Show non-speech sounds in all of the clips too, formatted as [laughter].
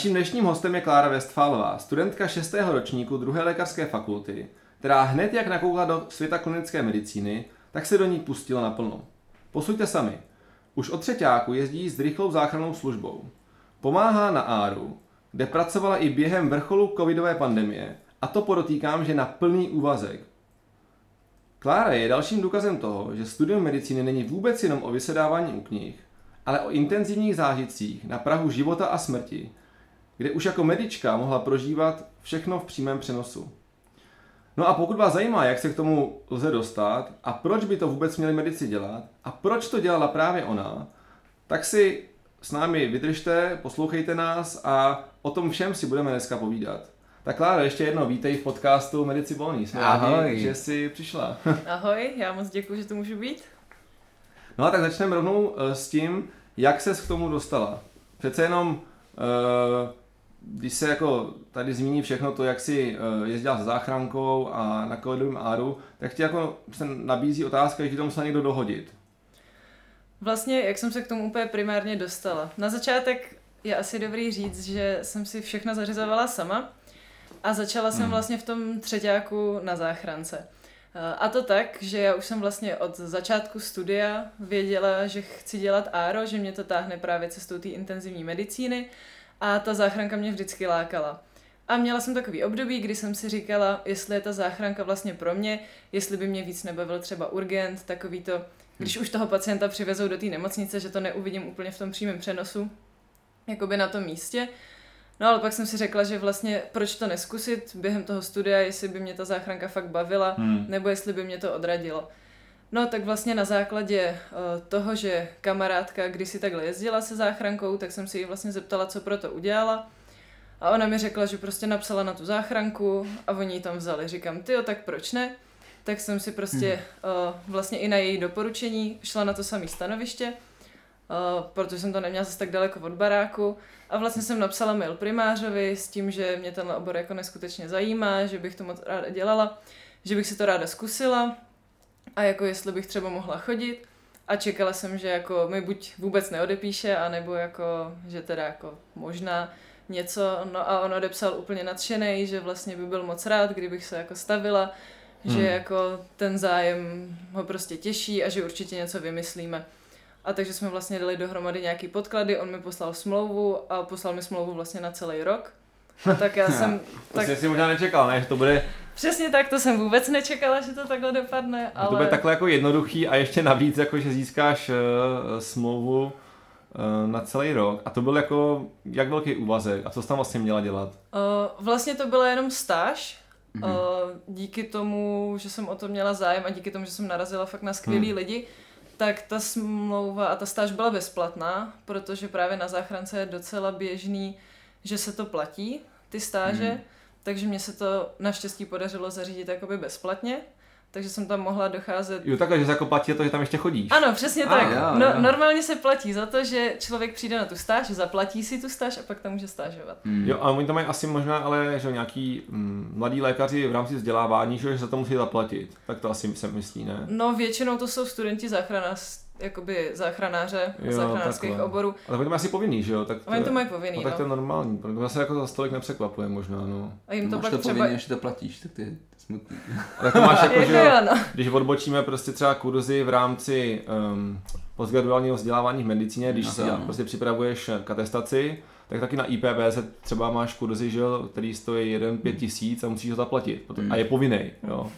Naším dnešním hostem je Klára Westfálová, studentka 6. ročníku druhé lékařské fakulty, která hned jak nakoukla do světa klinické medicíny, tak se do ní pustila naplno. Posuďte sami. Už od třetíku jezdí s rychlou záchrannou službou. Pomáhá na Áru, kde pracovala i během vrcholu covidové pandemie, a to podotýkám, že na plný úvazek. Klára je dalším důkazem toho, že studium medicíny není vůbec jenom o vysedávání u knih, ale o intenzivních zážitcích na Prahu života a smrti, kde už jako medička mohla prožívat všechno v přímém přenosu. No a pokud vás zajímá, jak se k tomu lze dostat a proč by to vůbec měli medici dělat a proč to dělala právě ona, tak si s námi vydržte, poslouchejte nás a o tom všem si budeme dneska povídat. Tak Klára, ještě jednou vítej v podcastu Medici Volný. Jsme Ahoj. rádi, že jsi přišla. [laughs] Ahoj, já moc děkuji, že tu můžu být. No a tak začneme rovnou eh, s tím, jak ses k tomu dostala. Přece jenom, eh, když se jako tady zmíní všechno to, jak jsi eh, jezdila s záchrankou a na covidovém áru, tak ti jako se nabízí otázka, že ti to musel někdo dohodit. Vlastně, jak jsem se k tomu úplně primárně dostala. Na začátek je asi dobrý říct, že jsem si všechno zařizovala sama a začala jsem Hmm. vlastně v tom třetíku na záchrance. Eh, A to tak, že já už jsem vlastně od začátku studia věděla, že chci dělat áro, že mě to táhne právě cestou té intenzivní medicíny a ta záchranka mě vždycky lákala. A měla jsem takový období, kdy jsem si říkala, jestli je ta záchranka vlastně pro mě, jestli by mě víc nebavil třeba urgent, takový to, když už toho pacienta přivezou do té nemocnice, že to neuvidím úplně v tom přímém přenosu, jakoby na tom místě. No ale pak jsem si řekla, že vlastně proč to neskusit během toho studia, jestli by mě ta záchranka fakt bavila, Hmm. nebo jestli by mě to odradilo. No tak vlastně na základě eh, toho, že kamarádka kdysi takhle jezdila se záchrankou, tak jsem si ji vlastně zeptala, co pro to udělala. A ona mi řekla, že prostě napsala na tu záchranku a oni ji tam vzali. Říkám, ty tak proč ne? Tak jsem si prostě uh, vlastně i na její doporučení šla na to samé stanoviště, uh, protože jsem to neměla zase tak daleko od baráku. A vlastně jsem napsala mail primářovi s tím, že mě tenhle obor jako neskutečně zajímá, že bych to moc ráda dělala, že bych si to ráda zkusila a jako jestli bych třeba mohla chodit. A čekala jsem, že jako mi buď vůbec neodepíše, anebo jako, že teda jako možná něco, no a on odepsal úplně nadšený, že vlastně by byl moc rád, kdybych se jako stavila, Hmm. že jako ten zájem ho prostě těší a že určitě něco vymyslíme. A takže jsme vlastně dali dohromady nějaký podklady, on mi poslal smlouvu a poslal mi smlouvu vlastně na celý rok. A tak já [laughs] jsem, Tak... Jsi si možná nečekal, ne? Že to bude, přesně tak, to jsem vůbec nečekala, že to takhle dopadne, ale... to bude takhle jako jednoduchý a ještě navíc, jako že získáš uh, smlouvu uh, na celý rok. A to byl jako, jak velký úvazek a co jsi tam vlastně měla dělat? Uh, vlastně to byla jenom stáž. Uh, díky tomu, že jsem o to měla zájem a díky tomu, že jsem narazila fakt na skvělý Hmm. lidi, tak ta smlouva a ta stáž byla bezplatná, protože právě na záchrance je docela běžný, že se to platí, ty stáže, Hmm. Takže mě se to naštěstí podařilo zařídit jakoby bezplatně, takže jsem tam mohla docházet Jo, takhle, že se jako platí to, že tam ještě chodíš. ano, přesně A, tak. jo, no, jo. Normálně se platí za to, že člověk přijde na tu stáž, zaplatí si tu stáž a pak tam může stážovat. Mm. Jo, a oni to mají asi možná, ale že nějaký mm, mladí lékaři v rámci vzdělávání, že, se to musí zaplatit. Tak to asi se myslí, ne? No většinou to jsou studenti záchranář, jakoby záchranáře Jo, záchranářských takhle. oborů. Ale to mají asi povinný, že jo? Tak Oni to mají povinný, no, tak to je no. normální, protože to se jako za stolik nepřekvapuje možná, no. A jim to Máš pak to třeba... povinně, že to platíš, tak to je smutný. A [laughs] tak to máš jako, [laughs] že jo, no. když odbočíme prostě třeba kurzy v rámci um, postgraduálního vzdělávání v medicíně, když No si to ano. prostě připravuješ k atestaci, tak taky na IPB se třeba máš kurzy, že jo, který stojí 1-5 tisíc a musíš ho zaplatit. proto- Hmm. A je povinný, jo.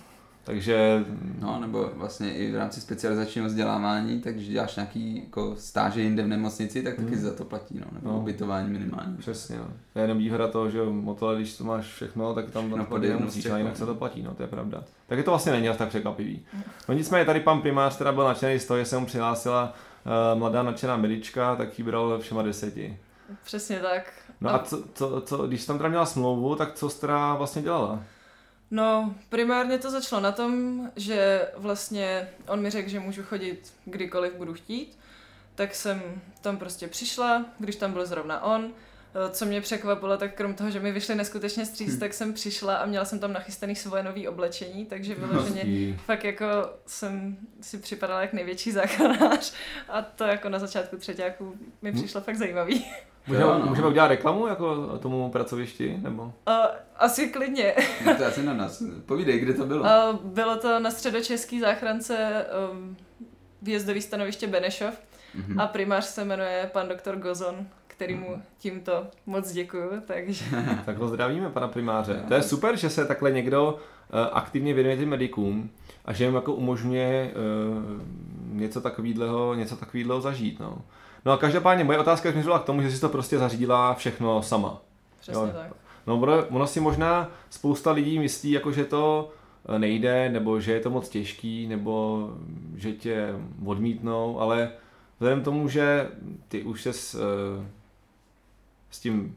Takže No, nebo vlastně i v rámci specializačního vzdělávání, tak když děláš nějaký jako stáže jinde v nemocnici, tak taky Hmm. za to platí, no, nebo No. ubytování minimálně. Přesně, no. To je jenom výhoda toho, že motole, když to máš všechno, tak tam No, no, pod jednou střechou, a jinak se no. to platí, no, to je pravda. Tak je to vlastně není až tak překvapivý. [laughs] No nicméně tady pan primář teda byl nadšený z toho, že se mu přihlásila uh, mladá nadšená medička, tak ji bral všema deseti. Přesně tak. No a co, co, co, když jsi tam teda měla smlouvu, tak co jsi teda vlastně dělala? No, primárně to začalo na tom, že vlastně on mi řekl, že můžu chodit kdykoliv budu chtít, tak jsem tam prostě přišla, když tam byl zrovna on. Eh, Co mě překvapilo, tak krom toho, že mi vyšli neskutečně stříc, tak jsem přišla a měla jsem tam nachystaný svoje nové oblečení, takže vyloženě fakt jako jsem si připadala jak největší záchranář. A to jako na začátku třetíku mi přišlo fakt zajímavý. Můžeme, Jo, no. můžeme udělat reklamu jako tomu pracovišti? Nebo? Uh, asi klidně. No to je asi na nás. Povídej, kde to bylo? Uh, bylo to na středočeský záchrance um, výjezdový stanoviště Benešov Mhm. a primář se jmenuje pan doktor Gozon, kterýmu tímto moc děkuju, takže [laughs] Tak ho zdravíme, pana primáře. To je super, že se takhle někdo eh, aktivně věnuje těm medikům a že jim jako umožňuje eh, něco takového, něco zažít. No. No a každopádně moje otázka směřovala k tomu, že jsi to prostě zařídila všechno sama. přesně Jo. tak. No ono, ono si možná spousta lidí myslí, jako že to eh, nejde, nebo že je to moc těžký, nebo že tě odmítnou, ale vzhledem k tomu, že ty už se s, eh, s tím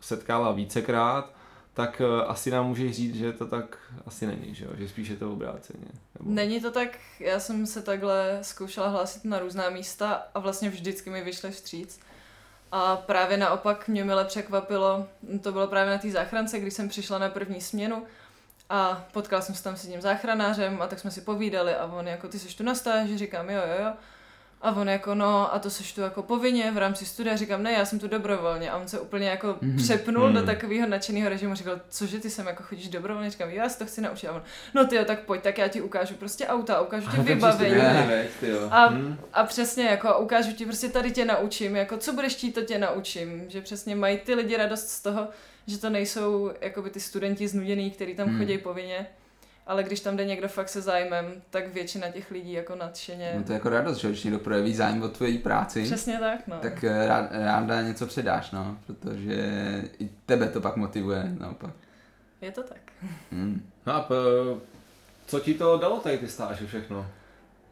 setkala vícekrát, tak eh, asi nám můžeš říct, že to tak asi není, že, jo? že spíš je to obráceně. Nebo... Není to tak, já jsem se takhle zkoušela hlásit na různá místa a vlastně vždycky mi vyšly vstříc. A právě naopak mě mile překvapilo, to bylo právě na té záchrance, když jsem přišla na první směnu a potkala jsem se tam s jedním záchranářem a tak jsme si povídali a on jako, ty jsi tu na stáži, říkám jo, jo, jo. A on jako, no a to seš tu jako povinně v rámci studia, říkám, ne, já jsem tu dobrovolně. A on se úplně jako Mhm. přepnul do Mhm. takového nadšeného režimu, říkal, cože ty sem jako chodíš dobrovolně, říkám, jo, já se to chci naučit. A on, no ty jo, tak pojď, tak já ti ukážu prostě auta, ukážu ti [laughs] je vybavení. jo. A, Hmm. a přesně jako a ukážu ti, prostě tady tě naučím, jako co budeš chtít, to tě naučím. Že přesně mají ty lidi radost z toho, že to nejsou jakoby ty studenti znuděný, kteří tam Hmm. chodí povinně. Ale když tam jde někdo fakt se zájmem, tak většina těch lidí jako nadšeně. No to je jako radost, že když někdo projeví zájem o tvojí práci, Přesně tak, no. tak eh, rád, ráda něco předáš, no, protože i tebe to pak motivuje, naopak. Je to tak. Hmm. No a p- co ti to dalo tady ty stáže všechno?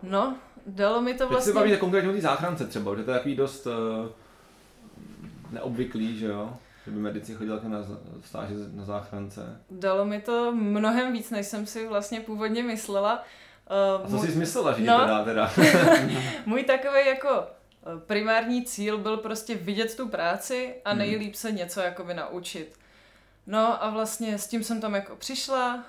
No, dalo mi to Teď se vlastně... bavíte konkrétně o té záchrance třeba, že to je takový dost uh, neobvyklý, že jo? Že by medici chodili takhle na stáže na záchrance. Dalo mi to mnohem víc, než jsem si vlastně původně myslela. Uh, A co jsi myslela, že No. to dá teda? [laughs] Můj takový jako eh, primární cíl byl prostě vidět tu práci a Hmm. nejlíp se něco jakoby naučit. No a vlastně s tím jsem tam jako přišla,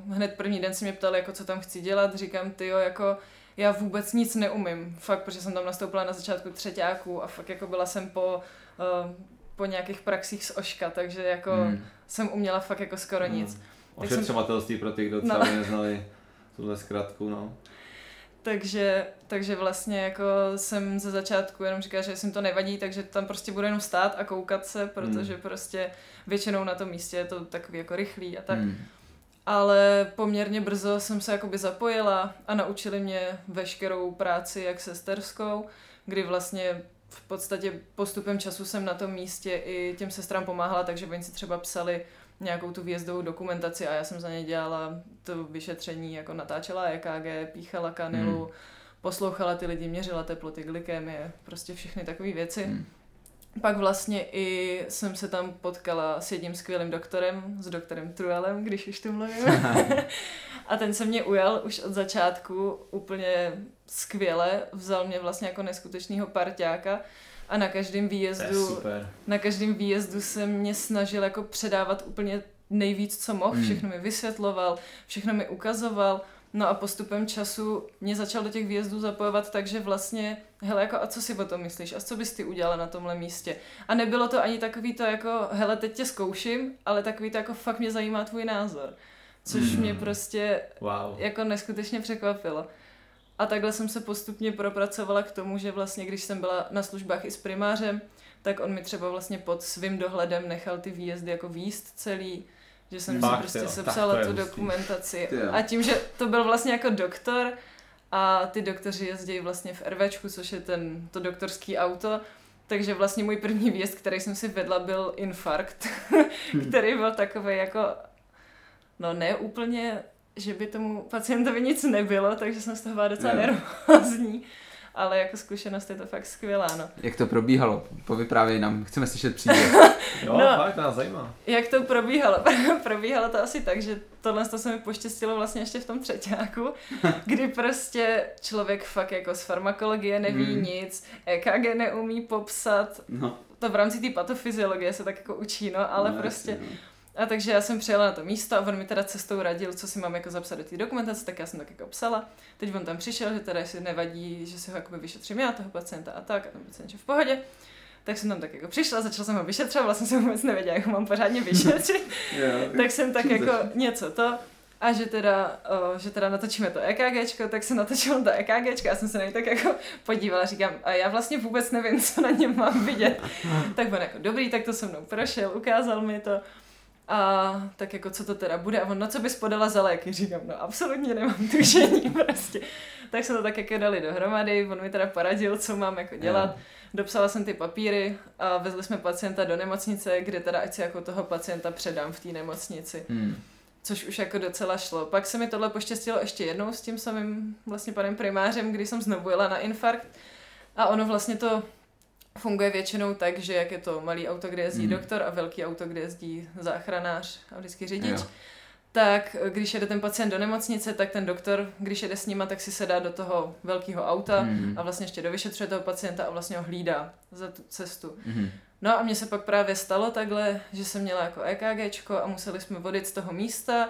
uh, hned první den si mě ptali, jako co tam chci dělat, říkám, ty jo, jako já vůbec nic neumím, fakt, protože jsem tam nastoupila na začátku třetíáků a fakt jako byla jsem po, uh, po nějakých praxích z Oška, takže jako Hmm. jsem uměla fakt jako skoro nic. Hmm. Jsem- Ošetřovatelství pro ty, kdo třeba No. neznali tuhle zkratku, no. Takže, takže vlastně jako jsem ze začátku jenom říkala, že mi to nevadí, takže tam prostě budu jenom stát a koukat se, protože Hmm. prostě většinou na tom místě je to takový jako rychlý a tak. Hmm. Ale poměrně brzo jsem se jakoby zapojila a naučili mě veškerou práci jak sesterskou, kdy vlastně v podstatě postupem času jsem na tom místě i těm sestrám pomáhala, takže oni si třeba psali nějakou tu výjezdovou dokumentaci a já jsem za ně dělala to vyšetření, jako natáčela EKG, píchala kanilu, Hmm. poslouchala ty lidi, měřila teploty, glykemie, prostě všechny takové věci. Hmm. Pak vlastně i jsem se tam potkala s jedním skvělým doktorem, s doktorem Truelem, když už tu mluvím. [laughs] a ten se mě ujal už od začátku úplně skvěle, vzal mě vlastně jako neskutečného parťáka a na každém výjezdu, na každém výjezdu se mě snažil jako předávat úplně nejvíc, co mohl, Hmm. všechno mi vysvětloval, všechno mi ukazoval, no a postupem času mě začal do těch výjezdů zapojovat, takže vlastně, hele, jako a co si o tom myslíš, a co bys ty udělala na tomhle místě? A nebylo to ani takový to jako, hele, teď tě zkouším, ale takový to jako fakt mě zajímá tvůj názor. Což Hmm. mě prostě Wow. jako neskutečně překvapilo. A takhle jsem se postupně propracovala k tomu, že vlastně, když jsem byla na službách i s primářem, tak on mi třeba vlastně pod svým dohledem nechal ty výjezdy jako výst celý, že jsem Fakt, si prostě jo, sepsala tu hustý. dokumentaci. Ty jo. A tím, že to byl vlastně jako doktor a ty doktoři jezdí vlastně v RVčku, což je ten, to doktorský auto, takže vlastně můj první výjezd, který jsem si vedla, byl infarkt, [laughs] který byl takový jako, no ne úplně, že by tomu pacientovi nic nebylo, takže jsem z toho byla docela nervózní, ale jako zkušenost je to fakt skvělá, no. Jak to probíhalo? Povyprávěj nám, chceme slyšet příběh. [laughs] Jo, No. fakt, to nás zajímá. Jak to probíhalo? [laughs] probíhalo to asi tak, že tohle to se mi poštěstilo vlastně ještě v tom třetíku, [laughs] kdy prostě člověk fakt jako z farmakologie neví Hmm. nic, EKG neumí popsat, No, to v rámci té patofyziologie se tak jako učí, no, ale no, prostě jasně, no. A takže já jsem přijela na to místo a on mi teda cestou radil, co si mám jako zapsat do té dokumentace, tak já jsem tak jako psala. Teď on tam přišel, že teda jestli nevadí, že si ho jakoby vyšetřím já, toho pacienta a tak, a ten pacient že v pohodě. tak jsem tam tak jako přišla, začala jsem ho vyšetřovat, vlastně jsem vůbec nevěděla, jak ho mám pořádně vyšetřit. [laughs] tak jsem tak jako něco to, a že teda, o, že teda natočíme to EKGčko, tak se natočilo to EKGčko, já jsem se na něj tak jako podívala, říkám, a já vlastně vůbec nevím, co na něm mám vidět. [laughs] tak on jako, dobrý, tak to se mnou prošel, ukázal mi to. A tak jako, co to teda bude? A on, no co bys podala za léky? Říkám, no absolutně nemám tušení [laughs] prostě. Tak jsme to tak jako dali dohromady, on mi teda poradil, co mám jako dělat. Yeah. Dopsala jsem ty papíry a vezli jsme pacienta do nemocnice, kde teda ať si jako toho pacienta předám v té nemocnici. Hmm což už jako docela šlo. Pak se mi tohle poštěstilo ještě jednou s tím samým vlastně panem primářem, kdy jsem znovu jela na infarkt a ono vlastně to funguje většinou tak, že jak je to malý auto, kde jezdí mm. doktor a velký auto, kde jezdí záchranář a vždycky řidič, jo. tak když jede ten pacient do nemocnice, tak ten doktor, když jede s nima, tak si sedá do toho velkého auta mm. a vlastně ještě dovyšetřuje toho pacienta a vlastně ho hlídá za tu cestu. Mm. No a mně se pak právě stalo takhle, že jsem měla jako EKGčko a museli jsme vodit z toho místa.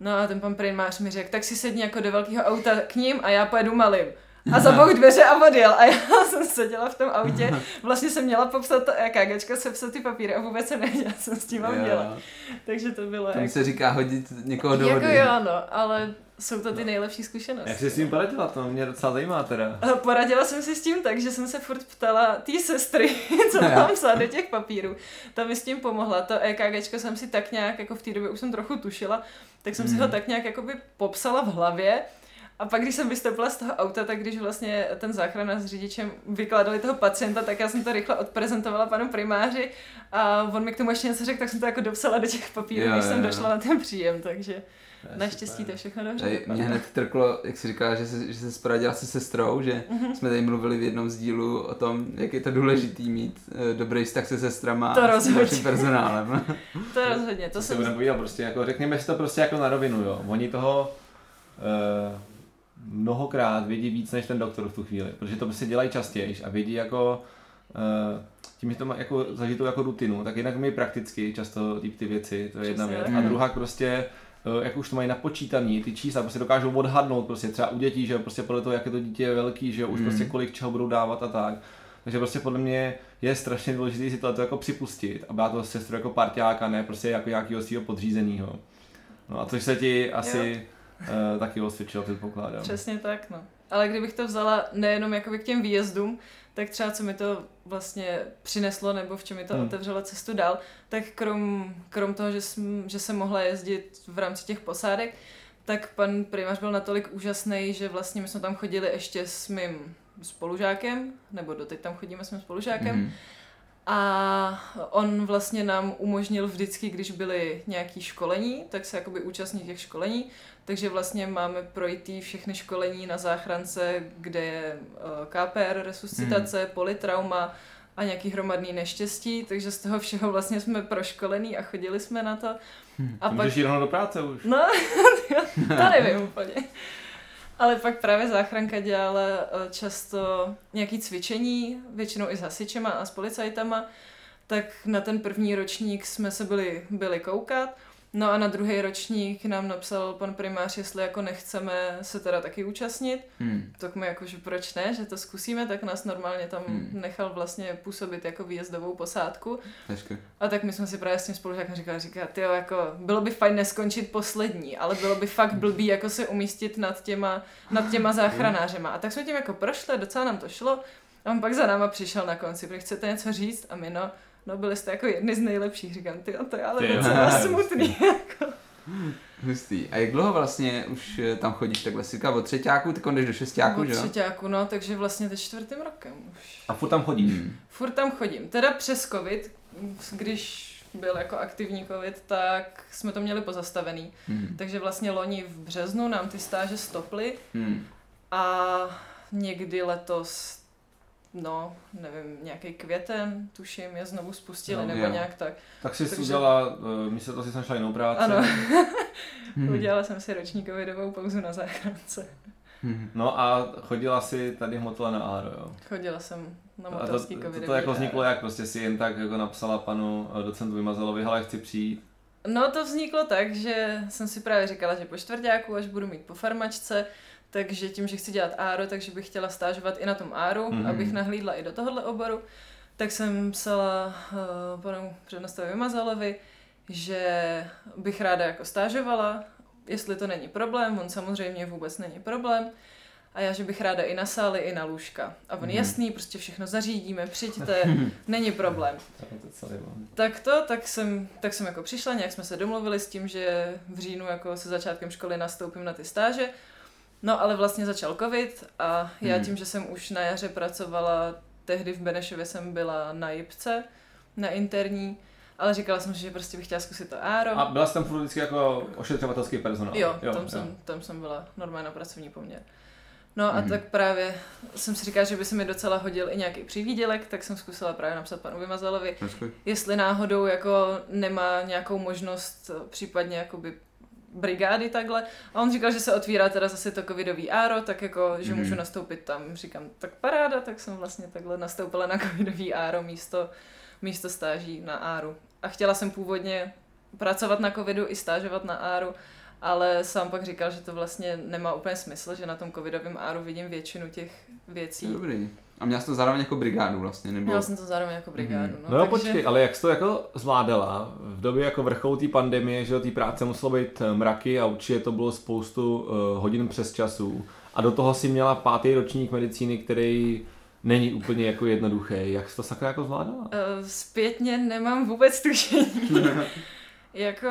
No a ten pan primář mi řekl, tak si sedni jako do velkého auta k ním a já pojedu malým a zabouch dveře a odjel. A já [laughs] jsem seděla v tom autě, [laughs] vlastně jsem měla popsat to EKGčko, sepsat ty papíry a vůbec jsem nevěděla, co s tím mám dělat. Takže to bylo Tam jako... se říká hodit někoho do jako vody. Jako jo, no, ale jsou to ty no. nejlepší zkušenosti. Jak jsi s tím poradila? To mě docela zajímá teda. Poradila jsem si s tím tak, že jsem se furt ptala té sestry, [laughs] co tam psala do těch papírů. Ta mi s tím pomohla. To EKGčko jsem si tak nějak, jako v té době už jsem trochu tušila, tak jsem hmm. si ho tak nějak jakoby popsala v hlavě a pak, když jsem vystoupila z toho auta, tak když vlastně ten záchrana s řidičem vykládali toho pacienta, tak já jsem to rychle odprezentovala panu primáři a on mi k tomu ještě něco řekl, tak jsem to jako dopsala do těch papírů, když jsem došla na ten příjem, takže naštěstí to všechno dobře Tady Mě hned trklo, jak si říkala, že se, že se sporadila se sestrou, že mm-hmm. jsme tady mluvili v jednom z dílu o tom, jak je to důležitý mít uh, dobrý vztah se sestrama to a s naším personálem. [laughs] to rozhodně, to, to jsem... Si prostě jako, řekněme si to prostě jako na rovinu, jo. Oni toho uh, mnohokrát vědí víc než ten doktor v tu chvíli, protože to prostě dělají častěji a vědí jako uh, tím, že to má jako zažitou jako rutinu, tak jinak mi prakticky často ty, ty věci, to je jedna věc. A druhá prostě uh, jak už to mají napočítaný, ty čísla prostě dokážou odhadnout prostě třeba u dětí, že prostě podle toho, jak je to dítě velký, že už mm. prostě kolik čeho budou dávat a tak. Takže prostě podle mě je strašně důležité si to jako připustit a brát to sestru jako partiáka, ne prostě jako nějakého svého podřízeného. No a což se ti asi jo taky osvědčil, předpokládám. Přesně tak, no. Ale kdybych to vzala nejenom jakoby k těm výjezdům, tak třeba co mi to vlastně přineslo, nebo v čem mi to hmm. otevřelo cestu dál, tak krom, krom toho, že jsem, že jsem mohla jezdit v rámci těch posádek, tak pan primář byl natolik úžasný, že vlastně my jsme tam chodili ještě s mým spolužákem, nebo doteď tam chodíme s mým spolužákem, hmm a on vlastně nám umožnil vždycky, když byly nějaké školení, tak se jakoby účastní těch školení. Takže vlastně máme projít všechny školení na záchrance, kde je eh, KPR, resuscitace, hmm. politrauma a nějaký hromadný neštěstí, takže z toho všeho vlastně jsme proškolení a chodili jsme na to. Hmm. A pak... jít do práce už. No, [laughs] to nevím úplně. Ale pak právě záchranka dělala eh, často nějaký cvičení, většinou i s hasičema a s policajtama, tak na ten první ročník jsme se byli, byli koukat No a na druhý ročník nám napsal pan primář, jestli jako nechceme se teda taky účastnit. Hmm. Tak my jakože proč ne, že to zkusíme, tak nás normálně tam hmm. nechal vlastně působit jako výjezdovou posádku. Hezky. A tak my jsme si právě s tím spolužákem říkali, říká, ty jako bylo by fajn neskončit poslední, ale bylo by fakt blbý jako se umístit nad těma, nad těma záchranářema. A tak jsme tím jako prošli, docela nám to šlo. A on pak za náma přišel na konci, protože chcete něco říct? A my no, no byli jste jako jedni z nejlepších, říkám, ty, to je ale ty, docela [laughs] smutný. jako. Hustý. A jak dlouho vlastně už eh, tam chodíš takhle? Jsi od třetíku, ty jdeš do šestáku, že jo? Od třetíku, no, takže vlastně teď čtvrtým rokem už. A furt tam chodíš? Hmm. Furt tam chodím. Teda přes covid, když byl jako aktivní covid, tak jsme to měli pozastavený. Hmm. Takže vlastně loni v březnu nám ty stáže stoply hmm. a někdy letos no, nevím, nějaký květen, tuším, je znovu spustili, no, nebo jo. nějak tak. Tak jsi Takže... udělala, uh, místo toho si našla jinou práci. Ano, [laughs] hmm. udělala jsem si roční covidovou pauzu na záchrance. Hmm. No a chodila si tady hmotila na Áro, jo? Chodila jsem na motelský to, covidový to, to jako vzniklo jak? Prostě si jen tak jako napsala panu eh, docentu Vymazalovi, hele, chci přijít. No to vzniklo tak, že jsem si právě říkala, že po čtvrtáku, až budu mít po farmačce, takže tím, že chci dělat áro, takže bych chtěla stážovat i na tom áru, mm-hmm. abych nahlídla i do tohohle oboru. tak jsem psala uh, panu přednostovi Vymazalovi, že bych ráda jako stážovala, jestli to není problém, on samozřejmě vůbec není problém. A já, že bych ráda i na sály, i na lůžka. A on, mm. jasný, prostě všechno zařídíme, přijďte, [laughs] není problém. tak to, tak jsem, tak jsem jako přišla, nějak jsme se domluvili s tím, že v říjnu jako se začátkem školy nastoupím na ty stáže. No ale vlastně začal covid a já tím, že jsem už na jaře pracovala, tehdy v Benešově jsem byla na Jipce, na interní, ale říkala jsem, že prostě bych chtěla zkusit to Aero. A byla jsi tam furt vždycky jako ošetřovatelský personál? Jo, jo tam, jo. Jsem, tam jsem byla normálně na pracovní poměr. No a mm-hmm. tak právě jsem si říkala, že by se mi docela hodil i nějaký přivídělek, tak jsem zkusila právě napsat panu Vymazalovi, jestli náhodou jako nemá nějakou možnost případně jakoby brigády takhle. A on říkal, že se otvírá teda zase to covidový áro, tak jako, že mm. můžu nastoupit tam. Říkám, tak paráda, tak jsem vlastně takhle nastoupila na covidový áro místo, místo stáží na áru. A chtěla jsem původně pracovat na covidu i stážovat na áru, ale sám pak říkal, že to vlastně nemá úplně smysl, že na tom covidovém áru vidím většinu těch věcí. Dobrý. A měla jsi to zároveň jako brigádu vlastně, nebo? Měla jsem to zároveň jako brigádu, mm. no. No takže... počkej, ale jak jsi to jako zvládala? V době jako vrcholu té pandemie, že té práce muselo být eh, mraky a určitě to bylo spoustu uh, hodin přes časů. A do toho si měla pátý ročník medicíny, který není úplně jako jednoduchý. Jak jsi to sakra jako zvládala? Uh, zpětně nemám vůbec tušení. [laughs] jako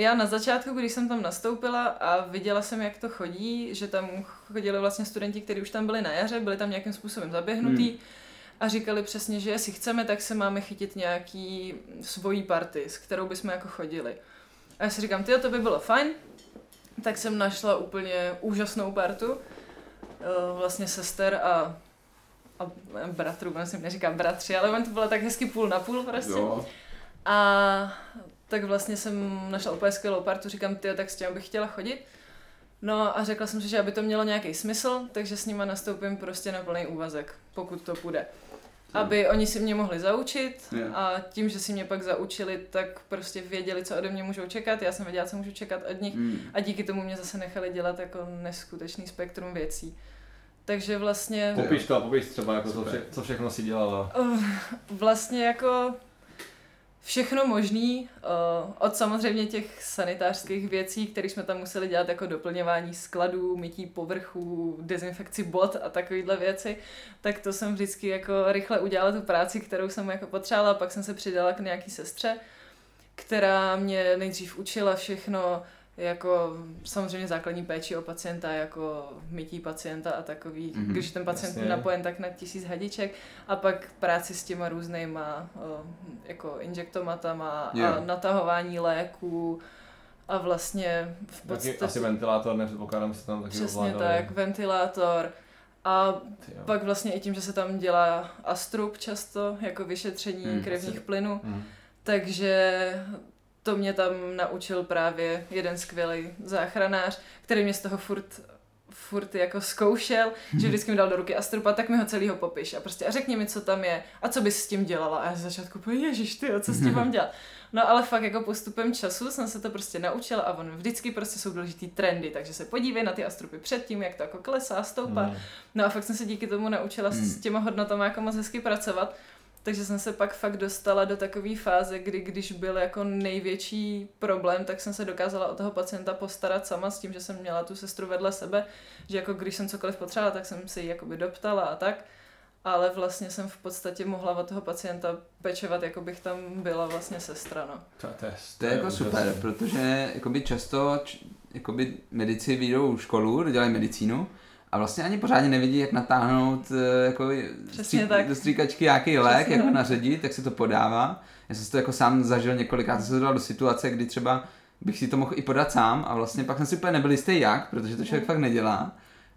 já na začátku, když jsem tam nastoupila a viděla jsem, jak to chodí, že tam chodili vlastně studenti, kteří už tam byli na jaře, byli tam nějakým způsobem zaběhnutý hmm. a říkali přesně, že jestli chceme, tak se máme chytit nějaký svojí party, s kterou bychom jako chodili. A já si říkám, ty to by bylo fajn, tak jsem našla úplně úžasnou partu, eh, vlastně sester a a bratrů, on si neříkám bratři, ale on to bylo tak hezky půl na půl prostě. Jo. A tak vlastně jsem našla úplně skvělou partu, říkám, ty, tak s tím bych chtěla chodit. No a řekla jsem si, že aby to mělo nějaký smysl, takže s nima nastoupím prostě na plný úvazek, pokud to půjde. Aby oni si mě mohli zaučit yeah. a tím, že si mě pak zaučili, tak prostě věděli, co ode mě můžou čekat, já jsem věděla, co můžu čekat od nich mm. a díky tomu mě zase nechali dělat jako neskutečný spektrum věcí. Takže vlastně... Popiš to, popiš třeba, jako co, vše, co všechno si dělala. Vlastně jako všechno možný, uh, od samozřejmě těch sanitářských věcí, které jsme tam museli dělat jako doplňování skladů, mytí povrchů, dezinfekci bot a takovéhle věci, tak to jsem vždycky jako rychle udělala tu práci, kterou jsem jako potřebovala, pak jsem se přidala k nějaký sestře, která mě nejdřív učila všechno, jako samozřejmě základní péči o pacienta, jako mytí pacienta a takový, mm-hmm, když ten pacient je napojen tak na tisíc hadiček a pak práci s těma různýma jako injektomatama yeah. a natahování léků a vlastně v podstatě... Taky asi ventilátor, nepředpokládám se tam taky Přesně ovládali. tak, ventilátor. A Tyjo. pak vlastně i tím, že se tam dělá astrup často, jako vyšetření mm, krevních asi. plynů, mm. takže to mě tam naučil právě jeden skvělý záchranář, který mě z toho furt furt jako zkoušel, že vždycky mi dal do ruky Astrupa, tak mi ho celýho popiš a prostě a řekni mi, co tam je a co bys s tím dělala. A já z začátku ježiš ty, co s tím mám dělat. No ale fakt jako postupem času jsem se to prostě naučila a on vždycky prostě jsou důležitý trendy, takže se podívej na ty astrupy předtím, jak to jako klesá, stoupá. Mm. No a fakt jsem se díky tomu naučila mm. s těma hodnotama jako moc hezky pracovat takže jsem se pak fakt dostala do takové fáze, kdy když byl jako největší problém, tak jsem se dokázala o toho pacienta postarat sama s tím, že jsem měla tu sestru vedle sebe, že jako když jsem cokoliv potřebovala, tak jsem se jí jakoby doptala a tak. Ale vlastně jsem v podstatě mohla od toho pacienta pečovat, jako bych tam byla vlastně sestra, no. To, to, je, to je jako super, protože jakoby často jakoby medici vyjdou školu, dělají medicínu, a vlastně ani pořádně nevidí, jak natáhnout eh, jako stří, do stříkačky nějaký lék, Přesně jako naředit, tak se to podává. Já jsem si to jako sám zažil několikrát, jsem se dal do situace, kdy třeba bych si to mohl i podat sám a vlastně pak jsem si úplně nebyl jistý jak, protože to člověk mm. fakt nedělá.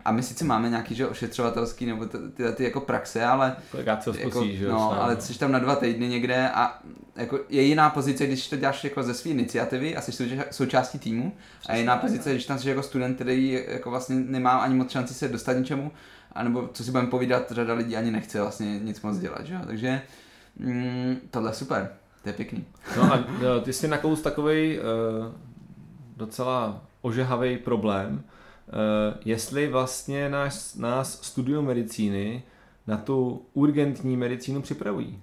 A my sice máme nějaký že ošetřovatelský nebo ty, ty, jako praxe, ale Kolikrát se jako, že no, ale jsi tam na dva týdny někde a jako je jiná pozice, když to děláš jako ze své iniciativy a jsi součástí týmu Přesně, a jiná pozice, když tam jsi jako student, který jako vlastně nemá ani moc šanci se dostat něčemu, anebo co si budeme povídat, řada lidí ani nechce vlastně nic moc dělat, že? takže mm, tohle je super, to je pěkný. No a no, ty jsi nakous takový uh, docela ožehavý problém, jestli vlastně nás, nás studium medicíny na tu urgentní medicínu připravují.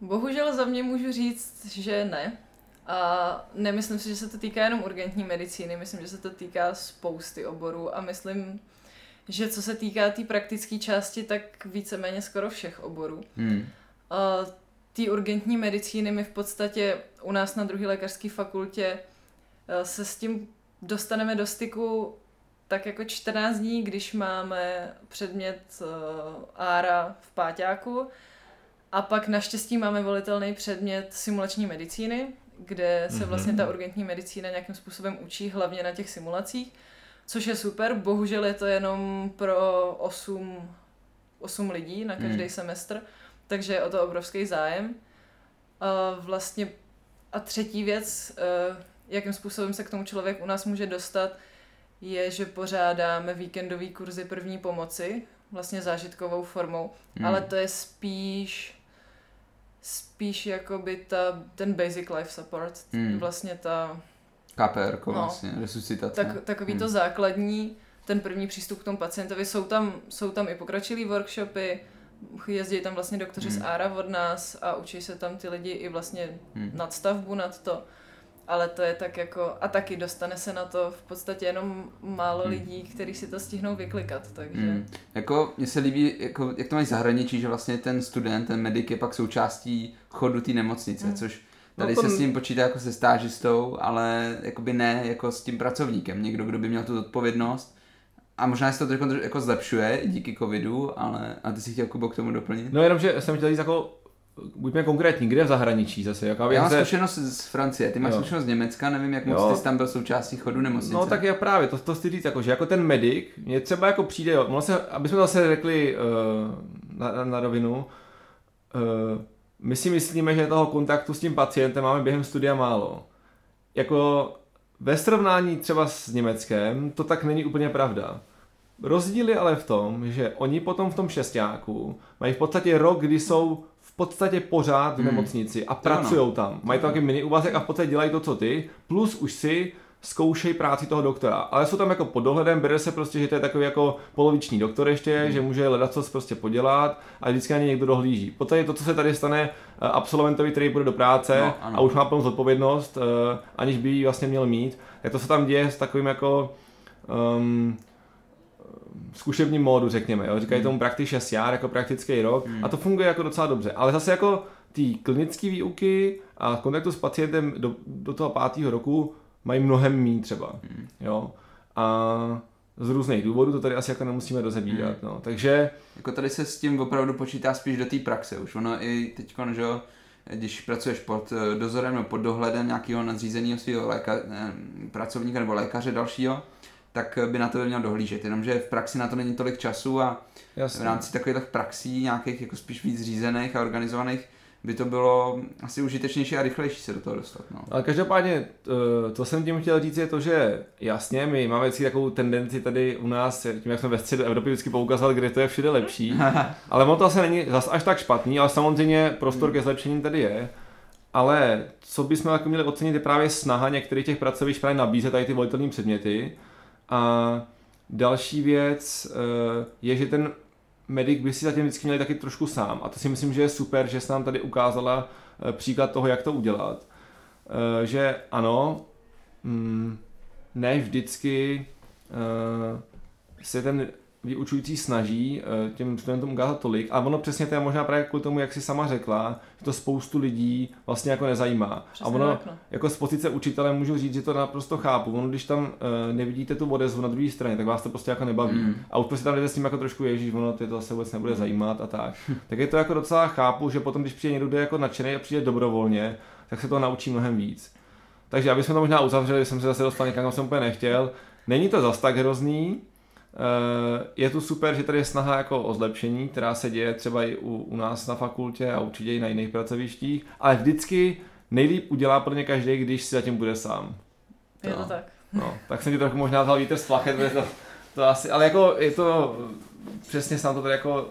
Bohužel za mě můžu říct, že ne. A nemyslím si, že se to týká jenom urgentní medicíny, myslím, že se to týká spousty oborů a myslím, že co se týká té tý praktické části, tak víceméně skoro všech oborů. Hmm. A té urgentní medicíny my v podstatě u nás na druhé lékařské fakultě eh, se s tím dostaneme do styku tak jako 14 dní, když máme předmět uh, ára v páťáku a pak naštěstí máme volitelný předmět simulační medicíny, kde se mhm. vlastně ta urgentní medicína nějakým způsobem učí, hlavně na těch simulacích, což je super. Bohužel je to jenom pro 8, 8 lidí na každý mm. semestr, takže je o to obrovský zájem. A vlastně a třetí věc, uh, jakým způsobem se k tomu člověk u nás může dostat, je, že pořádáme víkendový kurzy první pomoci, vlastně zážitkovou formou, hmm. ale to je spíš spíš jakoby ta, ten basic life support, hmm. vlastně ta... KPR, no, vlastně, resuscitace. Tak, takový hmm. to základní, ten první přístup k tomu pacientovi, jsou tam, jsou tam i pokročilý workshopy, jezdí tam vlastně doktoři hmm. z ARA od nás a učí se tam ty lidi i vlastně hmm. nadstavbu nad to ale to je tak jako, a taky dostane se na to v podstatě jenom málo hmm. lidí, kteří si to stihnou vyklikat, takže. Hmm. Jako, mně se líbí, jako, jak to mají zahraničí, že vlastně ten student, ten medic je pak součástí chodu té nemocnice, hmm. což tady no, se s tím počítá jako se stážistou, ale jakoby ne jako s tím pracovníkem, někdo, kdo by měl tu odpovědnost, a možná se to trošku jako zlepšuje díky covidu, ale a ty si chtěl Kubo k tomu doplnit? No jenom, že jsem chtěl říct jako buďme konkrétní, kde v zahraničí zase? Jaká já mám se... zkušenost z Francie, ty máš jo. zkušenost z Německa, nevím, jak moc ty tam byl součástí chodu nemocnice. No tak já právě, to, to chci říct, jako, že jako ten medic, mě třeba jako přijde, jo, se, aby jsme zase řekli uh, na, na, na rovinu, uh, my si myslíme, že toho kontaktu s tím pacientem máme během studia málo. Jako ve srovnání třeba s Německem, to tak není úplně pravda. Rozdíl je ale v tom, že oni potom v tom šestáku mají v podstatě rok, kdy jsou v podstatě pořád v hmm. nemocnici a pracují tam. Mají tam taky mini úvazek a v podstatě dělají to, co ty, plus už si zkoušej práci toho doktora. Ale jsou tam jako pod dohledem, bere se prostě, že to je takový jako poloviční doktor ještě, hmm. že může hledat co prostě podělat a vždycky na ně někdo dohlíží. Poté je to, co se tady stane eh, absolventovi, který bude do práce no, a už má plnou zodpovědnost, eh, aniž by ji vlastně měl mít, tak to se tam děje s takovým jako um, zkušebním módu, řekněme. Jo? Říkají hmm. tomu praktiš jar, jako praktický rok hmm. a to funguje jako docela dobře. Ale zase jako ty klinické výuky a kontaktu s pacientem do, do toho pátého roku mají mnohem méně třeba. Hmm. Jo? A z různých důvodů to tady asi jako nemusíme rozebírat. Hmm. No. Takže... Jako tady se s tím opravdu počítá spíš do té praxe už. Ono i teď, že když pracuješ pod eh, dozorem nebo pod dohledem nějakého nadřízeného svého léka, eh, pracovníka nebo lékaře dalšího, tak by na to měl dohlížet. Jenomže v praxi na to není tolik času a Jasně. v rámci takových praxí, nějakých jako spíš víc řízených a organizovaných, by to bylo asi užitečnější a rychlejší se do toho dostat. No. Ale každopádně, to jsem tím chtěl říct, je to, že jasně, my máme vždycky takovou tendenci tady u nás, tím jak jsme ve středu Evropy vždycky poukázali, kde to je všude lepší, [laughs] ale ono to asi není zas až tak špatný, ale samozřejmě prostor ke zlepšení tady je. Ale co bychom jako měli ocenit je právě snaha některých těch pracovišť právě nabízet tady ty volitelné předměty, a další věc eh, je, že ten medic by si zatím vždycky měl taky trošku sám. A to si myslím, že je super, že se nám tady ukázala eh, příklad toho, jak to udělat. Eh, že ano, mm, ne vždycky se ten vyučující snaží eh, těm studentům ukázat tolik, a ono přesně to je možná právě kvůli tomu, jak si sama řekla, že to spoustu lidí vlastně jako nezajímá. Přesně a ono, tak, no. jako z pozice učitele můžu říct, že to naprosto chápu. Ono, když tam uh, nevidíte tu odezvu na druhé straně, tak vás to prostě jako nebaví. Mm. A už prostě tam jdete s tím jako trošku ježíš, ono ty to se vůbec nebude zajímat a tak. tak je to jako docela chápu, že potom, když přijde někdo, kdo je jako nadšený a přijde dobrovolně, tak se to naučí mnohem víc. Takže aby jsme to možná uzavřeli, jsem se zase dostal někam, kam jsem úplně nechtěl. Není to zas tak hrozný, Eh, je tu super, že tady je snaha jako o zlepšení, která se děje třeba i u, u nás na fakultě a určitě i na jiných pracovištích, ale vždycky nejlíp udělá pro ně každý, když si zatím bude sám. Je to, to tak. No, tak jsem ti trochu možná vzal vítr z plachet, to, to asi, ale jako je to, přesně jsem to tady jako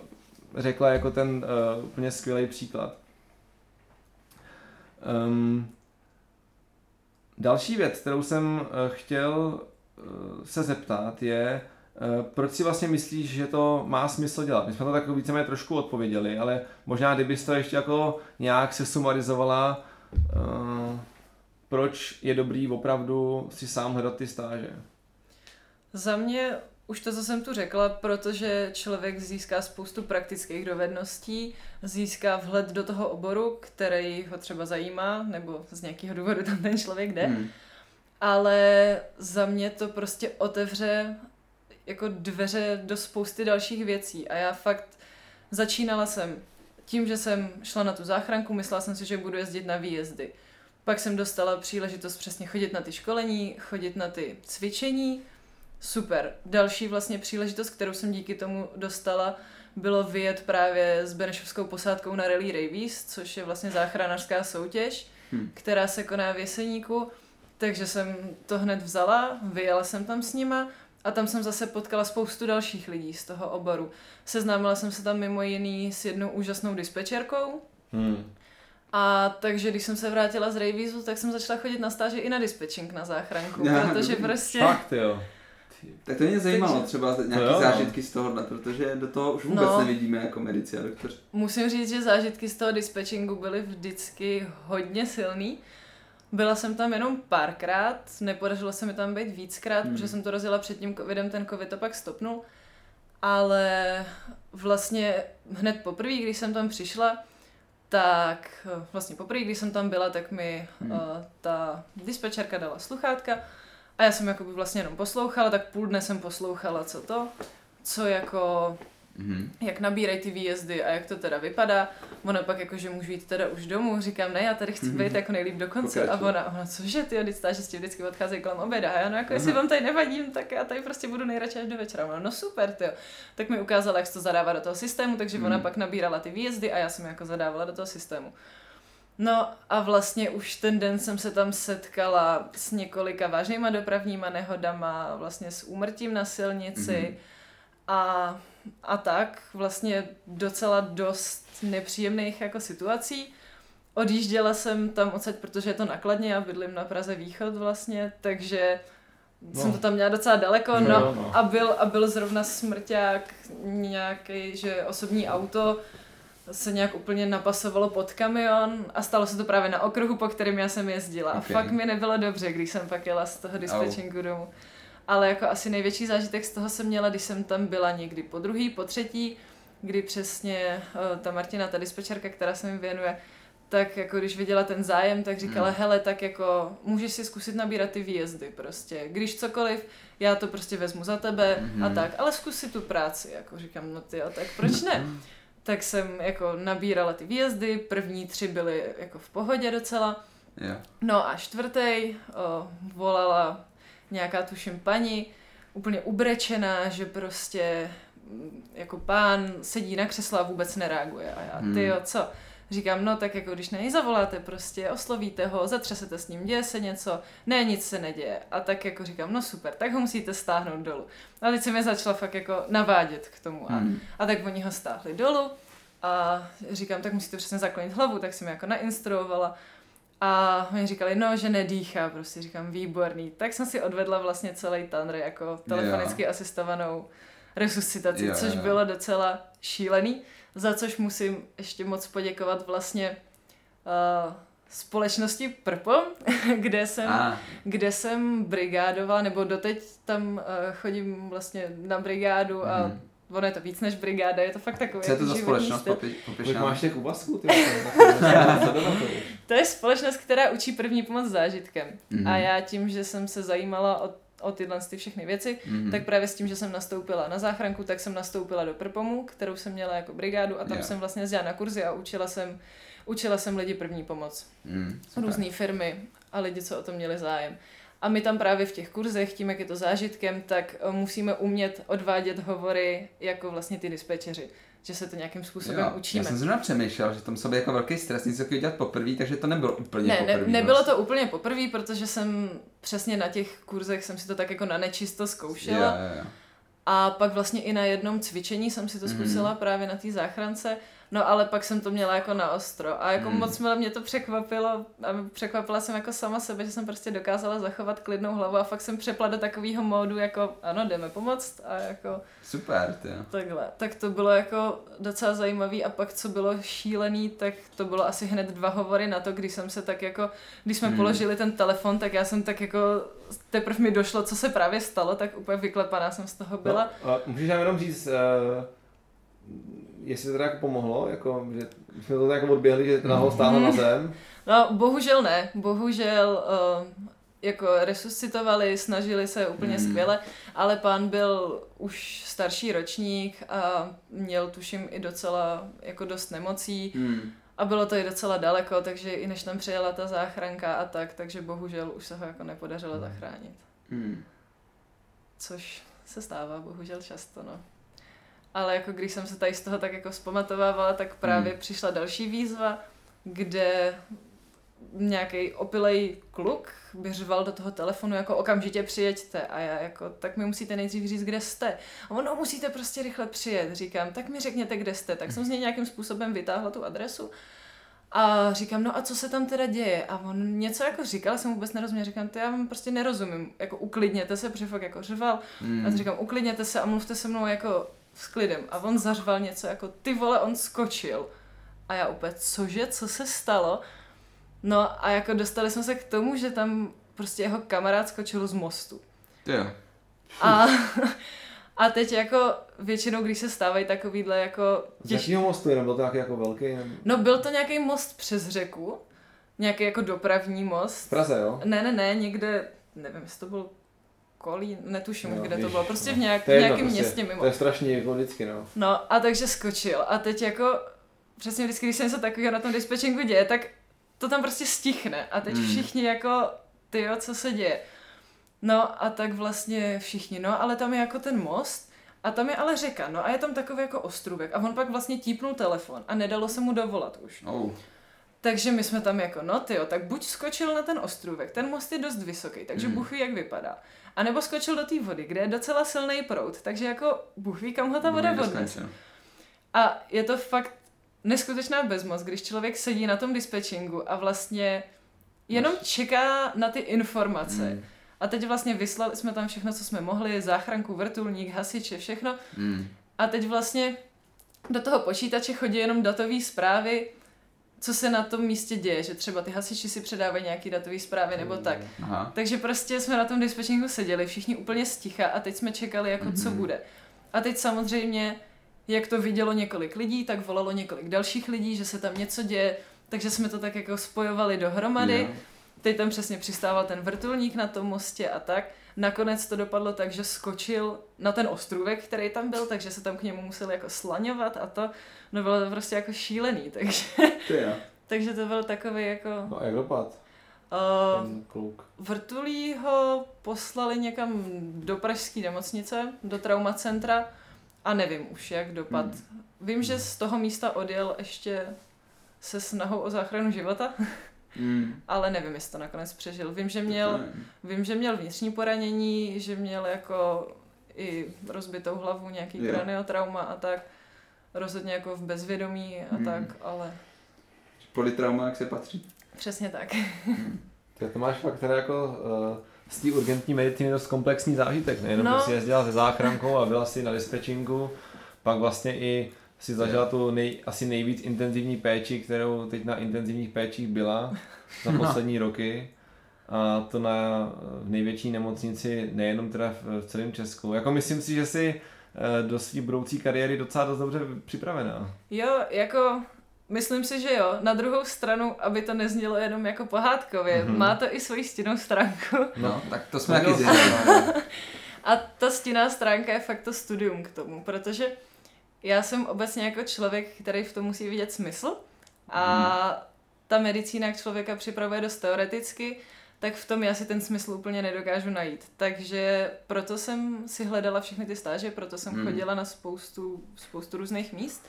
řekla jako ten uh, úplně skvělý příklad. Um, další věc, kterou jsem uh, chtěl uh, se zeptat, je, proč si vlastně myslíš, že to má smysl dělat? My jsme to tak víceméně trošku odpověděli, ale možná kdybys to ještě jako nějak se sumarizovala, uh, proč je dobrý opravdu si sám hledat ty stáže? Za mě už to, co jsem tu řekla, protože člověk získá spoustu praktických dovedností, získá vhled do toho oboru, který ho třeba zajímá, nebo z nějakého důvodu tam ten člověk jde. Hmm. Ale za mě to prostě otevře jako dveře do spousty dalších věcí. A já fakt začínala jsem tím, že jsem šla na tu záchranku, myslela jsem si, že budu jezdit na výjezdy. Pak jsem dostala příležitost přesně chodit na ty školení, chodit na ty cvičení, super. Další vlastně příležitost, kterou jsem díky tomu dostala, bylo vyjet právě s Benešovskou posádkou na Rally Ravies, což je vlastně záchranářská soutěž, hmm. která se koná v Jeseníku. Takže jsem to hned vzala, vyjela jsem tam s nima a tam jsem zase potkala spoustu dalších lidí z toho oboru. Seznámila jsem se tam mimo jiný s jednou úžasnou dispečerkou. Hmm. A takže když jsem se vrátila z Ravisu, tak jsem začala chodit na stáže i na dispečing na záchranku, Já, protože prostě... Fakt jo. Tak to mě zajímalo Takže, třeba nějaké zážitky z tohohle, protože do toho už vůbec no, nevidíme jako medici a doktoři. Musím říct, že zážitky z toho dispatchingu byly vždycky hodně silný. Byla jsem tam jenom párkrát, nepodařilo se mi tam být víckrát, hmm. protože jsem to rozjela před tím covidem, ten covid to pak stopnul. Ale vlastně hned poprvé, když jsem tam přišla, tak vlastně poprvé, když jsem tam byla, tak mi hmm. uh, ta dispečerka dala sluchátka a já jsem jako vlastně jenom poslouchala, tak půl dne jsem poslouchala, co to, co jako, mm-hmm. jak nabírají ty výjezdy a jak to teda vypadá. Ona pak jako, že můžu jít teda už domů, říkám, ne, já tady chci mm-hmm. být jako nejlíp do konce. A ona, ona, cože ty, ty stážisti vždycky odcházejí kolem oběda. A já, no jako, jestli vám tady nevadím, tak já tady prostě budu nejradši až do večera. Ona, no super, ty. Tak mi ukázala, jak se to zadává do toho systému, takže mm. ona pak nabírala ty výjezdy a já jsem jako zadávala do toho systému. No a vlastně už ten den jsem se tam setkala s několika vážnýma dopravníma nehodama, vlastně s úmrtím na silnici mm-hmm. A, a tak vlastně docela dost nepříjemných jako situací. Odjížděla jsem tam odsaď, protože je to nakladně, já bydlím na Praze Východ vlastně, takže no. jsem to tam měla docela daleko, no, no, no. A, byl, a byl zrovna smrťák nějaký, že osobní auto, se nějak úplně napasovalo pod kamion a stalo se to právě na okruhu, po kterým já jsem jezdila. Okay. A fakt mi nebylo dobře, když jsem pak jela z toho dispatchingu oh. domů. Ale jako asi největší zážitek z toho jsem měla, když jsem tam byla někdy po druhý, po třetí, kdy přesně uh, ta Martina, ta dispečerka, která se mi věnuje, tak jako když viděla ten zájem, tak říkala, hmm. hele, tak jako můžeš si zkusit nabírat ty výjezdy prostě. Když cokoliv, já to prostě vezmu za tebe hmm. a tak, ale zkus si tu práci, jako říkám, no ty, tak proč ne? tak jsem jako nabírala ty výjezdy, první tři byly jako v pohodě docela. Yeah. No a čtvrtý o, volala nějaká tuším paní, úplně ubrečená, že prostě mm, jako pán sedí na křesle a vůbec nereaguje. A já, hmm. ty jo, co? Říkám, no tak jako když na něj zavoláte prostě, oslovíte ho, zatřesete s ním, děje se něco, ne, nic se neděje. A tak jako říkám, no super, tak ho musíte stáhnout dolů. A teď se mě začala fakt jako navádět k tomu. A, hmm. a tak oni ho stáhli dolů a říkám, tak musíte přesně zaklonit hlavu, tak jsem jako nainstruovala. A oni říkali, no, že nedýchá, prostě říkám, výborný. Tak jsem si odvedla vlastně celý tanr jako telefonicky yeah. asistovanou resuscitaci, yeah, což yeah. bylo docela šílený za což musím ještě moc poděkovat vlastně uh, společnosti Prpo, [laughs] kde jsem, ah. kde jsem brigádovala, nebo doteď tam uh, chodím vlastně na brigádu a mm. Ono je to víc než brigáda, je to fakt takový Co je to za společnost? Popi, Kolik máš těch úvazků? [laughs] to je společnost, která učí první pomoc zážitkem. Mm. A já tím, že jsem se zajímala o o tyhle ty všechny věci, mm-hmm. tak právě s tím, že jsem nastoupila na záchranku, tak jsem nastoupila do Prpomu, kterou jsem měla jako brigádu a tam yeah. jsem vlastně jezdila na kurzy a učila jsem, učila jsem lidi první pomoc. Mm, Různé firmy a lidi, co o to měli zájem. A my tam právě v těch kurzech, tím, jak je to zážitkem, tak eh, musíme umět odvádět hovory jako vlastně ty dispečeři že se to nějakým způsobem jo, učíme. Já jsem zrovna přemýšlel, že tam sobě jako velký stres něco dělat poprvé, takže to nebylo úplně ne, poprvé. Ne, nebylo vlastně. to úplně poprvé, protože jsem přesně na těch kurzech jsem si to tak jako na nečisto zkoušela. Jo, jo, jo. A pak vlastně i na jednom cvičení jsem si to mhm. zkusila mm. právě na té záchrance No ale pak jsem to měla jako na ostro a jako hmm. moc mě to překvapilo a překvapila jsem jako sama sebe, že jsem prostě dokázala zachovat klidnou hlavu a fakt jsem přepla do takového módu jako ano, jdeme pomoct a jako... Super, ty. Takhle. Tak to bylo jako docela zajímavý a pak co bylo šílený, tak to bylo asi hned dva hovory na to, když jsem se tak jako, když jsme hmm. položili ten telefon, tak já jsem tak jako teprve mi došlo, co se právě stalo, tak úplně vyklepaná jsem z toho byla. No, a můžeš nám jenom říct, uh jestli to teda jako pomohlo, jako, že jsme to tak jako odběhli, že to ho stáhlo na zem? No, bohužel ne. Bohužel uh, jako resuscitovali, snažili se úplně mm. skvěle, ale pán byl už starší ročník a měl tuším i docela jako dost nemocí. Mm. A bylo to i docela daleko, takže i než tam přijela ta záchranka a tak, takže bohužel už se ho jako nepodařilo hmm. zachránit. Mm. Což se stává bohužel často, no ale jako když jsem se tady z toho tak jako zpamatovávala, tak právě hmm. přišla další výzva, kde nějaký opilej kluk by řval do toho telefonu jako okamžitě přijeďte a já jako, tak mi musíte nejdřív říct, kde jste. A ono musíte prostě rychle přijet. Říkám, tak mi řekněte, kde jste. Tak jsem z něj nějakým způsobem vytáhla tu adresu a říkám, no a co se tam teda děje? A on něco jako říkal, jsem vůbec nerozuměl. Říkám, to já vám prostě nerozumím. Jako uklidněte se, protože fakt jako řval. Mm. A říkám, uklidněte se a mluvte se mnou jako s klidem. A on zařval něco jako, ty vole, on skočil. A já úplně, cože, co se stalo? No a jako dostali jsme se k tomu, že tam prostě jeho kamarád skočil z mostu. Jo. A, a teď jako většinou, když se stávají takovýhle jako... Těž... Z jakého mostu jenom? Byl to nějaký jako velký? Nebo... No byl to nějaký most přes řeku. Nějaký jako dopravní most. V Praze, jo? Ne, ne, ne, někde, nevím, jestli to byl Kolín, netuším, no, kde víš, to bylo, prostě no. v nějak, to nějakém prostě, městě mimo. To je strašně jako vždycky, no. No a takže skočil a teď jako, přesně vždycky, když se něco takového na tom dispečinku děje, tak to tam prostě stichne a teď mm. všichni jako, ty co se děje. No a tak vlastně všichni, no ale tam je jako ten most a tam je ale řeka, no a je tam takový jako ostrůvek a on pak vlastně típnul telefon a nedalo se mu dovolat už. Oh. Takže my jsme tam jako, no tyjo, tak buď skočil na ten ostrůvek, ten most je dost vysoký, takže mm. Bůh ví, jak vypadá. A nebo skočil do té vody, kde je docela silný proud, takže jako Bůh ví, kam ho ta voda odnese. A je to fakt neskutečná bezmoc, když člověk sedí na tom dispečingu a vlastně jenom čeká na ty informace. Mm. A teď vlastně vyslali jsme tam všechno, co jsme mohli, záchranku, vrtulník, hasiče, všechno. Mm. A teď vlastně do toho počítače chodí jenom datové zprávy, co se na tom místě děje, že třeba ty hasiči si předávají nějaký datový zprávy nebo tak. Aha. Takže prostě jsme na tom dispečingu seděli, všichni úplně sticha a teď jsme čekali, jako mm-hmm. co mhm. bude. A teď samozřejmě, jak to vidělo několik lidí, tak volalo několik dalších lidí, že se tam něco děje, takže jsme to tak jako spojovali dohromady. Yeah. Teď tam přesně přistával ten vrtulník na tom mostě a tak. Nakonec to dopadlo tak, že skočil na ten ostrůvek, který tam byl, takže se tam k němu museli jako slaňovat a to, no bylo to prostě jako šílený, takže, [laughs] takže to byl takový jako... No a jak dopad? Uh, ten kluk. Vrtulí ho poslali někam do pražské nemocnice, do traumacentra a nevím už, jak dopad. Hmm. Vím, že z toho místa odjel ještě se snahou o záchranu života. [laughs] Mm. Ale nevím, jestli to nakonec přežil. Vím, že měl, vím, že měl vnitřní poranění, že měl jako i rozbitou hlavu, nějaký yeah. kraniotrauma a tak. Rozhodně jako v bezvědomí a mm. tak, ale... Politrauma, jak se patří. Přesně tak. [laughs] Mm. to máš fakt teda jako uh, z té urgentní medicíny dost komplexní zážitek, nejenom no. si jezdila se záchrankou a byla si na dispečinku, pak vlastně i si zažila tu nej, asi nejvíc intenzivní péči, kterou teď na intenzivních péčích byla za [laughs] no. poslední no. roky. A to na v největší nemocnici, nejenom teda v, v celém Česku. Jako myslím si, že si eh, do své budoucí kariéry docela dost dobře připravená. Jo, jako Myslím si, že jo. Na druhou stranu, aby to neznělo jenom jako pohádkově, mm-hmm. má to i svoji stinnou stránku. No, tak to jsme taky [laughs] A ta stinná stránka je fakt to studium k tomu, protože já jsem obecně jako člověk, který v tom musí vidět smysl a hmm. ta medicína jak člověka připravuje dost teoreticky, tak v tom já si ten smysl úplně nedokážu najít. Takže proto jsem si hledala všechny ty stáže, proto jsem hmm. chodila na spoustu, spoustu různých míst.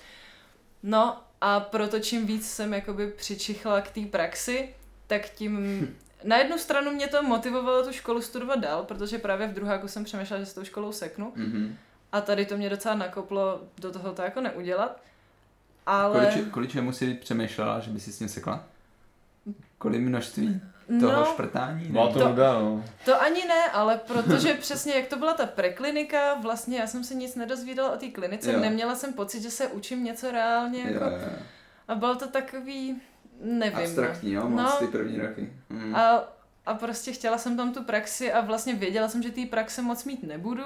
No a proto čím víc jsem jakoby přičichla k té praxi, tak tím na jednu stranu mě to motivovalo tu školu studovat dál, protože právě v druháku jsem přemýšlela, že s tou školou seknu. Mm-hmm. A tady to mě docela nakoplo do toho to jako neudělat. Ale... Kolik, kolik čemu si přemýšlela, že by si s ním sekla? Kolik množství toho no, šprtání? No, to, to, no. to ani ne, ale protože [laughs] přesně jak to byla ta preklinika, vlastně já jsem se nic nedozvídala o té klinice, jo. neměla jsem pocit, že se učím něco reálně. Jako, jo, jo. A bylo to takový, nevím. Abstraktní, jo, moc no, ty první roky. Mm. A, a prostě chtěla jsem tam tu praxi a vlastně věděla jsem, že té praxe moc mít nebudu.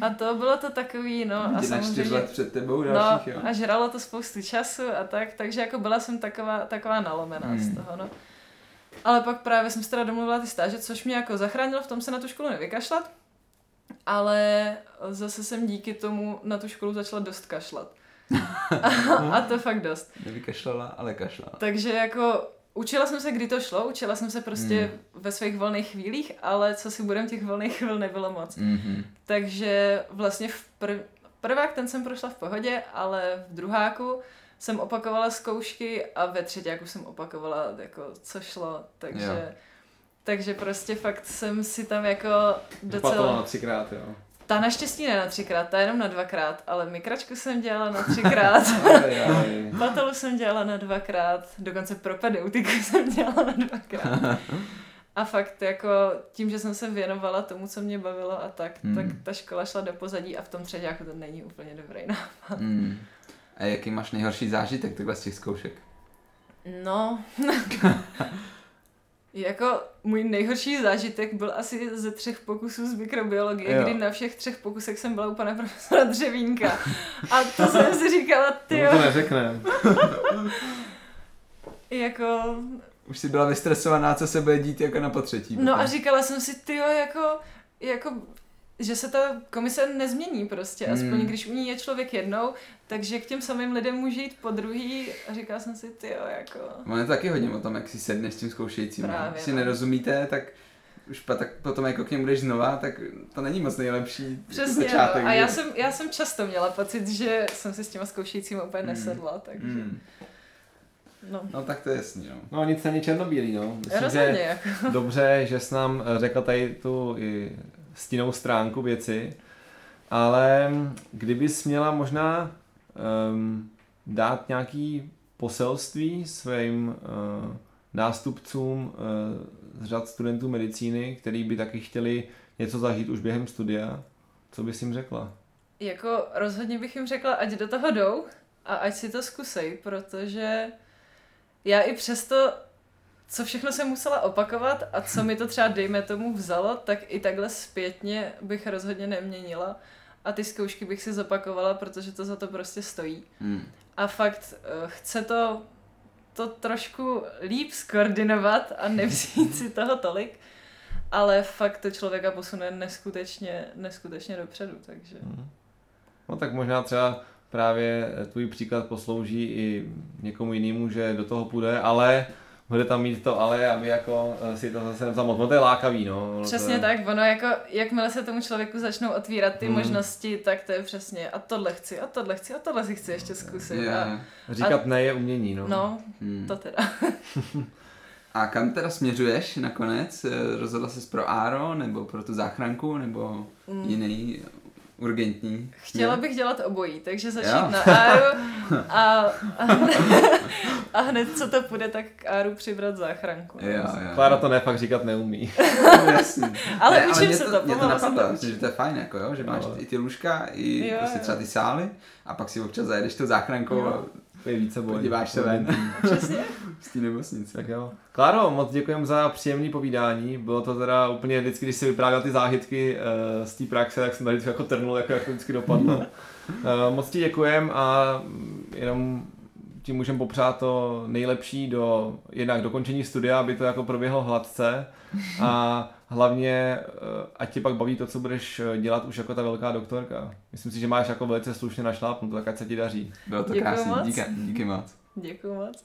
A to bylo to takový, no. A samozřejmě, let před tebou dalších, no, jo. A žralo to spoustu času a tak, takže jako byla jsem taková, taková nalomená hmm. z toho, no. Ale pak právě jsem se teda domluvila ty stáže, což mě jako zachránilo v tom se na tu školu nevykašlat. Ale zase jsem díky tomu na tu školu začala dost kašlat. a, [laughs] a to fakt dost. Nevykašlala, ale kašlala. Takže jako Učila jsem se, kdy to šlo, učila jsem se prostě mm. ve svých volných chvílích, ale co si budem, těch volných chvíl nebylo moc. Mm-hmm. Takže vlastně v prv, prvák ten jsem prošla v pohodě, ale v druháku jsem opakovala zkoušky a ve třetíku jsem opakovala jako co šlo, takže... Jo. Takže prostě fakt jsem si tam jako docela... Vypatala na třikrát, jo. Ta naštěstí ne na třikrát, ta jenom na dvakrát, ale mikračku jsem dělala na [laughs] třikrát. Patelu jsem dělala na dvakrát, dokonce propedeutiku [laughs] jsem dělala na dvakrát. A fakt jako tím, že jsem se věnovala tomu, co mě bavilo a tak, hmm. tak ta škola šla do pozadí a v tom třetí jako to není úplně dobrý nápad. Hmm. A jaký máš nejhorší zážitek takhle z těch zkoušek? No, [laughs] Jako můj nejhorší zážitek byl asi ze třech pokusů z mikrobiologie, jo. kdy na všech třech pokusech jsem byla u pana profesora Dřevínka. A to jsem si říkala, [laughs] ty To neřekne. [laughs] jako... Už jsi byla vystresovaná, co se bude dít jako na potřetí. No a říkala jsem si, ty jako, jako že se ta komise nezmění prostě, aspoň hmm. když u ní je člověk jednou, takže k těm samým lidem může jít po druhý a říká jsem si, ty jako... Ono je taky hodně o tom, jak si sedneš s tím zkoušejícím. Právě, Když si no. nerozumíte, tak už pa, tak potom jako k němu jdeš znova, tak to není moc nejlepší Přesně, začátek. No. A já jsem, já jsem často měla pocit, že jsem si s těma zkoušejícími úplně hmm. nesedla, takže... Hmm. No. no tak to je jasný, no. No nic není černobílý, no. Myslím, Rozhodně, že jako. dobře, že jsi nám řekla tady tu i stínou stránku věci, ale kdybys měla možná um, dát nějaký poselství svým uh, nástupcům uh, z řad studentů medicíny, který by taky chtěli něco zažít už během studia, co bys jim řekla? Jako rozhodně bych jim řekla, ať do toho jdou a ať si to zkusej, protože já i přesto co všechno jsem musela opakovat a co mi to třeba, dejme tomu, vzalo, tak i takhle zpětně bych rozhodně neměnila. A ty zkoušky bych si zopakovala, protože to za to prostě stojí. Hmm. A fakt eh, chce to, to trošku líp skoordinovat a nevzít si toho tolik, ale fakt to člověka posune neskutečně, neskutečně dopředu, takže... Hmm. No tak možná třeba právě tvůj příklad poslouží i někomu jinému, že do toho půjde, ale bude tam mít to ale, aby jako eh, si to zase nezamot. No to je lákavý, no. Přesně to tak, ono jako, jakmile se tomu člověku začnou otvírat ty hmm. možnosti, tak to je přesně a tohle chci, a tohle chci, a tohle si chci ještě zkusit. Yeah. A, Říkat a, ne je umění, no. No, hmm. to teda. [laughs] a kam teda směřuješ nakonec? Eh, rozhodla jsi pro Aro, nebo pro tu záchranku, nebo hmm. jiný urgentní. Chtěla bych dělat obojí, takže začít jo? na [laughs] Áru a, a, a hned co to půjde, tak k Áru přibrat záchranku. Jo, jo. Klára to ne, fakt říkat neumí. [laughs] no, [laughs] ale ne, učím ale se to, to, mě to napadlo, že to je fajn, jako jo, že máš no. i ty lůžka, i jo, prostě třeba ty sály a pak si občas zajedeš tu záchrankou jo. a je více boj. Podíváš se ven. Přesně. Z té nemocnice. Tak jo. Kláro, moc děkujem za příjemné povídání. Bylo to teda úplně vždycky, když si vyprávěl ty zážitky uh, z té praxe, tak jsem tady jako trnul, jako, jak to vždycky dopadlo. uh, [laughs] moc ti děkujem a jenom ti můžeme popřát to nejlepší do jednak dokončení studia, aby to jako proběhlo hladce a hlavně eh, ať tě pak baví to, co budeš eh, dělat už jako ta velká doktorka. Myslím si, že máš jako velice slušně našlápnuto, tak ať se ti daří. Bylo to krásné, díky, díky moc. Děkuji moc.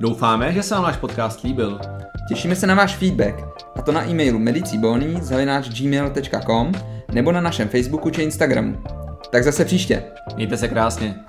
Doufáme, že se vám náš podcast líbil. Těšíme se na váš feedback, a to na e-mailu medicibony.gmail.com nebo na našem Facebooku či Instagramu. Tak zase příště. Mějte se krásně.